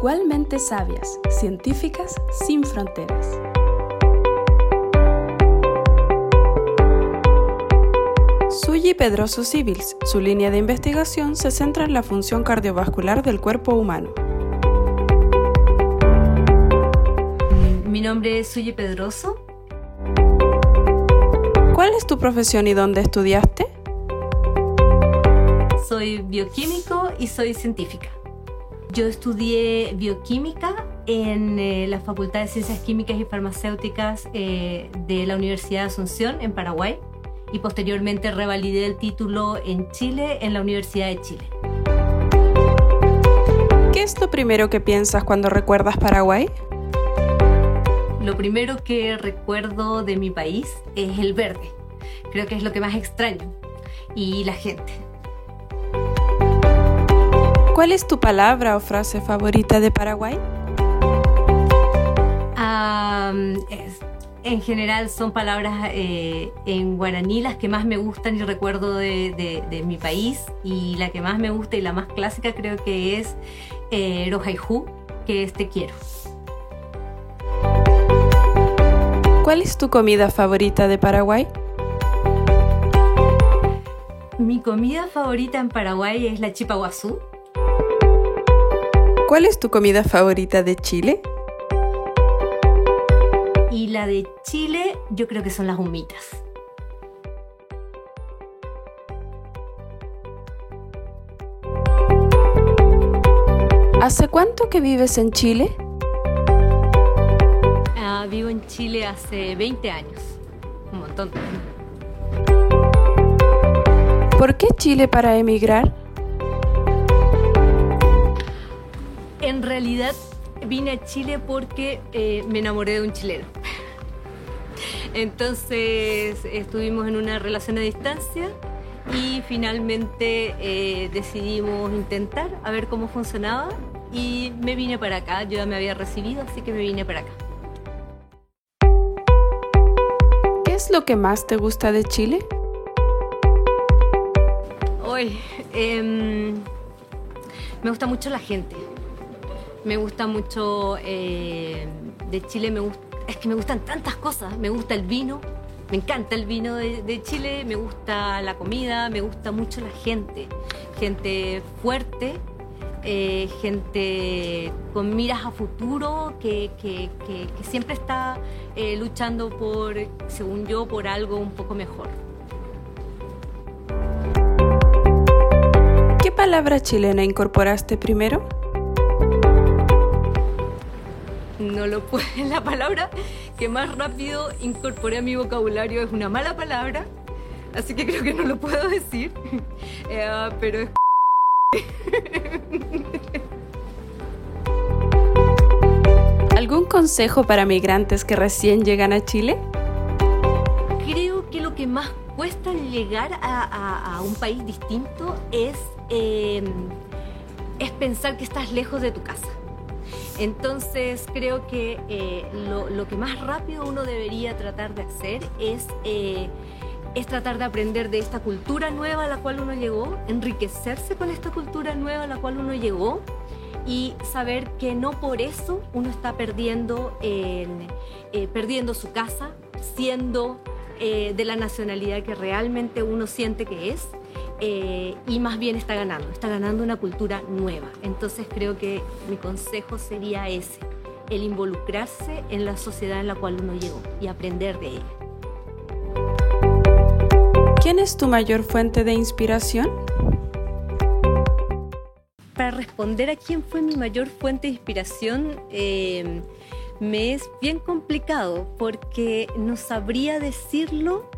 igualmente sabias, científicas sin fronteras. Suyi Pedroso Civils, su línea de investigación se centra en la función cardiovascular del cuerpo humano. Mi nombre es Suyi Pedroso. ¿Cuál es tu profesión y dónde estudiaste? Soy bioquímico y soy científica. Yo estudié bioquímica en eh, la Facultad de Ciencias Químicas y Farmacéuticas eh, de la Universidad de Asunción, en Paraguay, y posteriormente revalidé el título en Chile, en la Universidad de Chile. ¿Qué es lo primero que piensas cuando recuerdas Paraguay? Lo primero que recuerdo de mi país es el verde. Creo que es lo que más extraño. Y la gente. ¿Cuál es tu palabra o frase favorita de Paraguay? en general son palabras eh, en guaraní las que más me gustan y recuerdo de, mi país. Y la que más me gusta y la más clásica creo que es eh, Rojaiju, que es Te quiero. ¿Cuál es tu comida favorita de Paraguay? Mi comida favorita en Paraguay es la chipa guazú. ¿Cuál es tu comida favorita de Chile? Y la de Chile yo creo que son las humitas. ¿Hace cuánto que vives en Chile? Ah, vivo en Chile hace 20 años. Un montón. ¿Por qué Chile para emigrar? En realidad vine a Chile porque eh, me enamoré de un chileno. Entonces estuvimos en una relación a distancia y finalmente eh, decidimos intentar a ver cómo funcionaba y me vine para acá. Yo ya me había recibido, así que me vine para acá. ¿Qué es lo que más te gusta de Chile? Hoy, em, me gusta mucho la gente. Me gusta mucho eh, de Chile, me es que me gustan tantas cosas. Me gusta el vino, me encanta el vino de, Chile, me gusta la comida, me gusta mucho la gente. Gente fuerte, eh, gente con miras a futuro, que, siempre está eh, luchando por, según yo, por algo un poco mejor. ¿Qué palabra chilena incorporaste primero? No lo puedo. La palabra que más rápido incorporé a mi vocabulario es una mala palabra, así que creo que no lo puedo decir, eh, pero es... ¿Algún consejo para migrantes que recién llegan a Chile? Creo que lo que más cuesta llegar a, un país distinto es, eh, es pensar que estás lejos de tu casa. Entonces creo que eh, lo, que más rápido uno debería tratar de hacer es, eh, es tratar de aprender de esta cultura nueva a la cual uno llegó, enriquecerse con esta cultura nueva a la cual uno llegó y saber que no por eso uno está perdiendo, eh, perdiendo su casa, siendo de la nacionalidad que realmente uno siente que es eh, y más bien está ganando, está ganando una cultura nueva. Entonces creo que mi consejo sería ese, el involucrarse en la sociedad en la cual uno llegó y aprender de ella. ¿Quién es tu mayor fuente de inspiración? Para responder a quién fue mi mayor fuente de inspiración, eh, me es bien complicado porque no sabría decirlo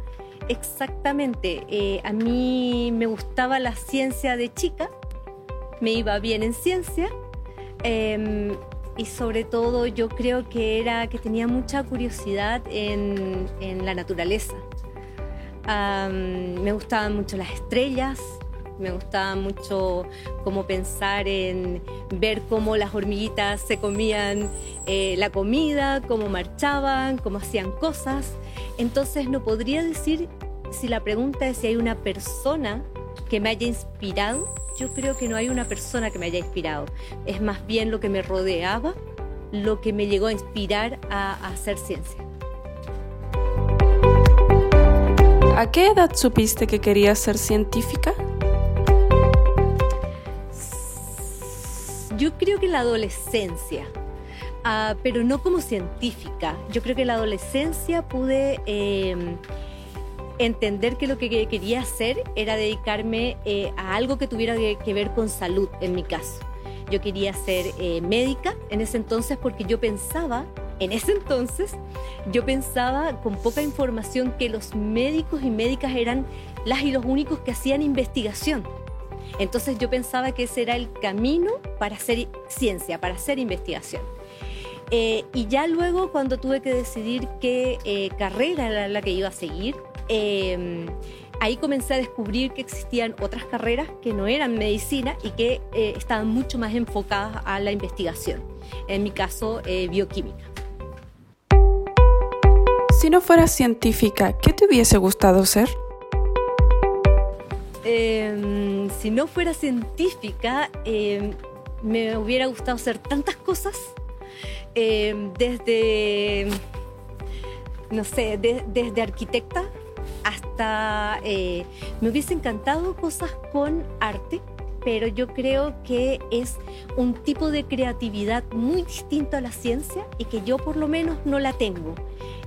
Exactamente. Eh, a mí me gustaba la ciencia de chica, me iba bien en ciencia em, y sobre todo yo creo que era que tenía mucha curiosidad en, la naturaleza. me gustaban mucho las estrellas, me gustaba mucho como pensar en ver cómo las hormiguitas se comían eh, la comida, cómo marchaban, cómo hacían cosas. Entonces no podría decir si la pregunta es si hay una persona que me haya inspirado, yo creo que no hay una persona que me haya inspirado. Es más bien lo que me rodeaba, lo que me llegó a inspirar a, a hacer ciencia. ¿A qué edad supiste que querías ser científica? Yo creo que en la adolescencia, uh, pero no como científica. Yo creo que en la adolescencia pude eh, entender que lo que quería hacer era dedicarme eh, a algo que tuviera que ver con salud, en mi caso. Yo quería ser eh, médica en ese entonces porque yo pensaba, en ese entonces, yo pensaba con poca información que los médicos y médicas eran las y los únicos que hacían investigación. Entonces yo pensaba que ese era el camino para hacer ciencia, para hacer investigación. Eh, y ya luego cuando tuve que decidir qué eh, carrera era la que iba a seguir, eh, ahí comencé a descubrir que existían otras carreras que no eran medicina y que estaban mucho más enfocadas a la investigación. En mi caso, bioquímica. Si no fueras científica, ¿qué te hubiese gustado ser? Em, si no fuera científica, em, me hubiera gustado hacer tantas cosas Em, desde, no sé, desde arquitecta hasta... Eh, me hubiese encantado cosas con arte, pero yo creo que es un tipo de creatividad muy distinto a la ciencia y que yo por lo menos no la tengo.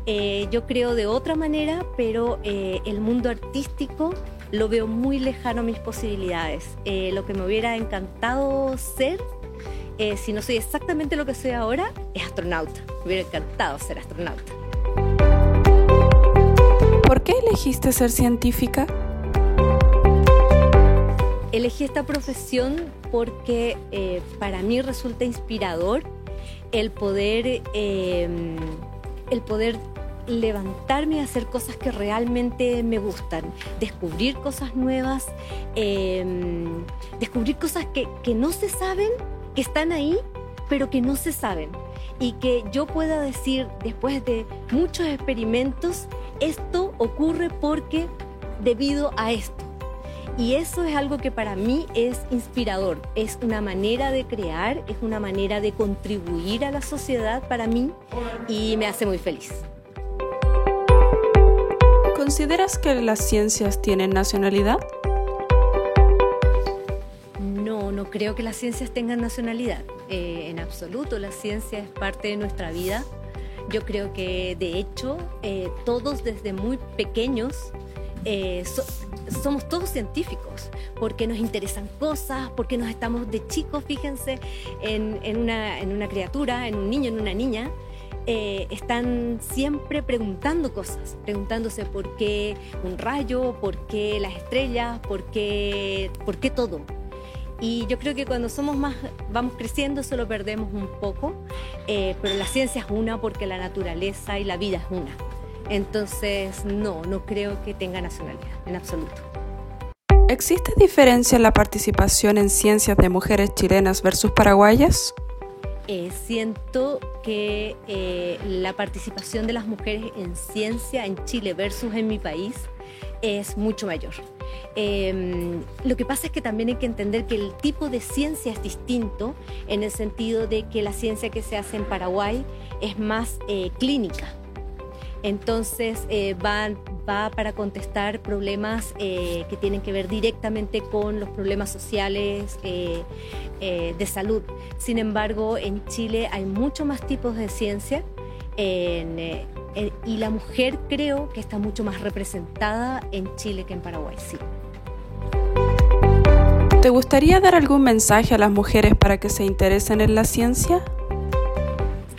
Eh, yo creo de otra manera, pero eh, el mundo artístico lo veo muy lejano a mis posibilidades. lo que me hubiera encantado ser eh, si no soy exactamente lo que soy ahora, es astronauta. Me hubiera encantado ser astronauta. ¿Por qué elegiste ser científica? Elegí esta profesión porque eh, para mí resulta inspirador el poder, em, el poder levantarme a hacer cosas que realmente me gustan, descubrir cosas nuevas, em, descubrir cosas que, que no se saben que están ahí, pero que no se saben. Y que yo pueda decir, después de muchos experimentos, esto ocurre porque debido a esto. Y eso es algo que para mí es inspirador, es una manera de crear, es una manera de contribuir a la sociedad para mí y me hace muy feliz. ¿Consideras que las ciencias tienen nacionalidad? Creo que las ciencias tengan nacionalidad. Eh, en absoluto, la ciencia es parte de nuestra vida. Yo creo que de hecho eh, todos desde muy pequeños eh, somos todos científicos, porque nos interesan cosas, porque nos estamos de chicos, fíjense, en, en, una, en una, criatura, en un niño, en una niña. están siempre preguntando cosas, preguntándose por qué un rayo, por qué las estrellas, por qué, por qué todo. Y yo creo que cuando somos más, vamos creciendo, se lo perdemos un poco, eh, pero la ciencia es una porque la naturaleza y la vida es una. Entonces, no, no creo que tenga nacionalidad, en absoluto. ¿Existe diferencia en la participación en ciencias de mujeres chilenas versus paraguayas? Eh, siento que eh, la participación de las mujeres en ciencia en Chile versus en mi país es mucho mayor. Em, lo que pasa es que también hay que entender que el tipo de ciencia es distinto en el sentido de que la ciencia que se hace en Paraguay es más eh, clínica. Entonces eh, va, para contestar problemas eh, que tienen que ver directamente con los problemas sociales de salud. Sin embargo, en Chile hay muchos más tipos de ciencia. En, eh, y la mujer creo que está mucho más representada en Chile que en Paraguay, sí. ¿Te gustaría dar algún mensaje a las mujeres para que se interesen en la ciencia?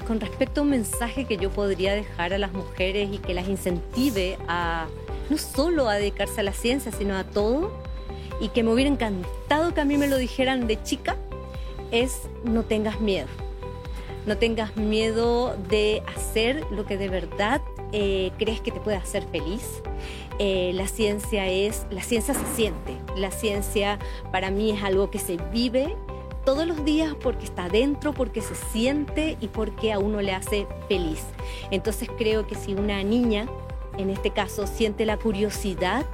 Con respecto a un mensaje que yo podría dejar a las mujeres y que las incentive a no solo a dedicarse a la ciencia, sino a todo, y que me hubiera encantado que a mí me lo dijeran de chica, es no tengas miedo no tengas miedo de hacer lo que de verdad eh, crees que te puede hacer feliz. Eh, la ciencia es, la ciencia se siente, la ciencia para mí es algo que se vive todos los días porque está dentro, porque se siente y porque a uno le hace feliz. Entonces creo que si una niña, en este caso, siente la curiosidad,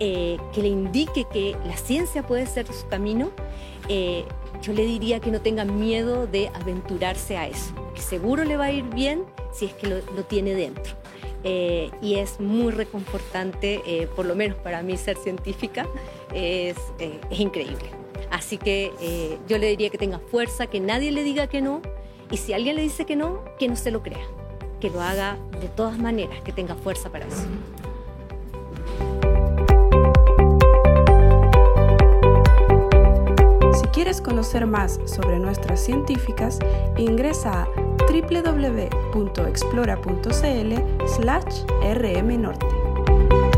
eh, que le indique que la ciencia puede ser su camino, yo le diría que no tenga miedo de aventurarse a eso, que seguro le va a ir bien si es que lo, tiene dentro. Eh, y es muy reconfortante, por lo menos para mí ser científica, es, es increíble. Así que yo le diría que tenga fuerza, que nadie le diga que no, y si alguien le dice que no, que no se lo crea, que lo haga de todas maneras, que tenga fuerza para eso. Quieres conocer más sobre nuestras científicas, ingresa a www.explora.cl/rmnorte.